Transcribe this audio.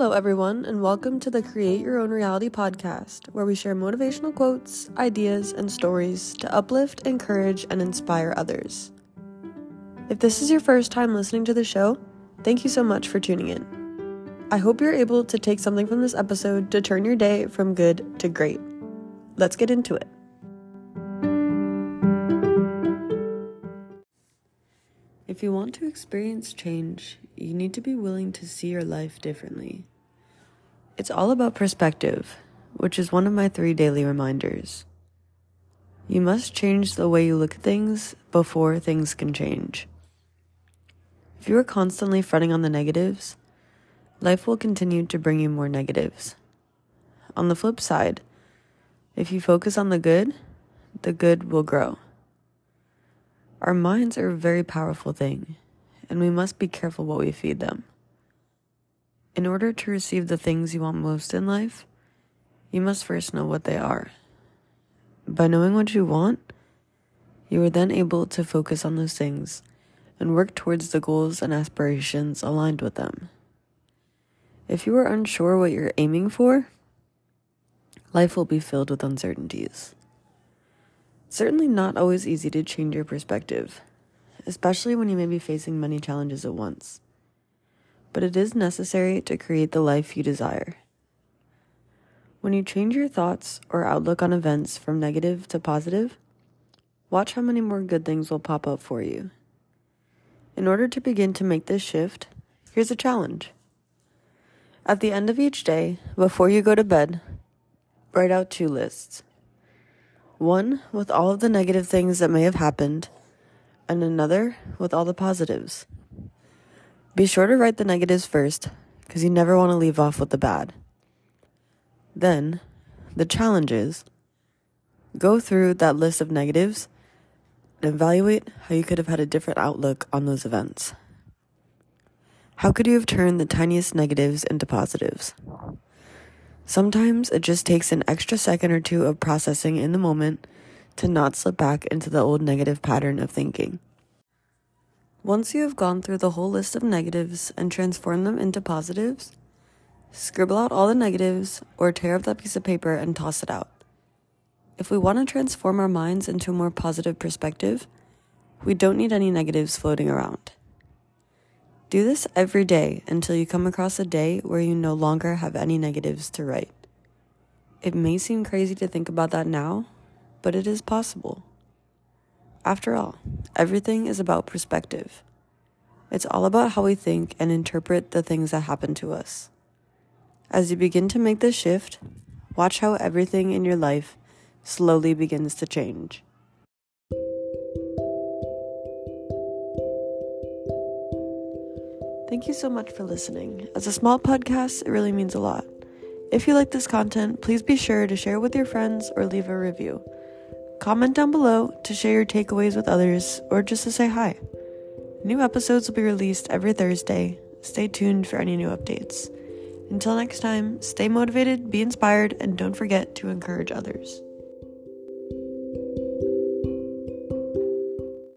Hello, everyone, and welcome to the Create Your Own Reality podcast, where we share motivational quotes, ideas, and stories to uplift, encourage, and inspire others. If this is your first time listening to the show, thank you so much for tuning in. I hope you're able to take something from this episode to turn your day from good to great. Let's get into it. If you want to experience change, you need to be willing to see your life differently. It's all about perspective, which is one of my three daily reminders. You must change the way you look at things before things can change. If you are constantly fretting on the negatives, life will continue to bring you more negatives. On the flip side, if you focus on the good, the good will grow. Our minds are a very powerful thing, and we must be careful what we feed them. In order to receive the things you want most in life, you must first know what they are. By knowing what you want, you are then able to focus on those things and work towards the goals and aspirations aligned with them. If you are unsure what you're aiming for, life will be filled with uncertainties certainly not always easy to change your perspective, especially when you may be facing many challenges at once. But it is necessary to create the life you desire. When you change your thoughts or outlook on events from negative to positive, watch how many more good things will pop up for you. In order to begin to make this shift, here's a challenge. At the end of each day, before you go to bed, write out two lists. One with all of the negative things that may have happened, and another with all the positives. Be sure to write the negatives first, because you never want to leave off with the bad. Then, the challenges. Go through that list of negatives and evaluate how you could have had a different outlook on those events. How could you have turned the tiniest negatives into positives? Sometimes it just takes an extra second or two of processing in the moment to not slip back into the old negative pattern of thinking. Once you have gone through the whole list of negatives and transformed them into positives, scribble out all the negatives or tear up that piece of paper and toss it out. If we want to transform our minds into a more positive perspective, we don't need any negatives floating around. Do this every day until you come across a day where you no longer have any negatives to write. It may seem crazy to think about that now, but it is possible. After all, everything is about perspective. It's all about how we think and interpret the things that happen to us. As you begin to make this shift, watch how everything in your life slowly begins to change. Thank you so much for listening. As a small podcast, it really means a lot. If you like this content, please be sure to share it with your friends or leave a review. Comment down below to share your takeaways with others or just to say hi. New episodes will be released every Thursday. Stay tuned for any new updates. Until next time, stay motivated, be inspired, and don't forget to encourage others.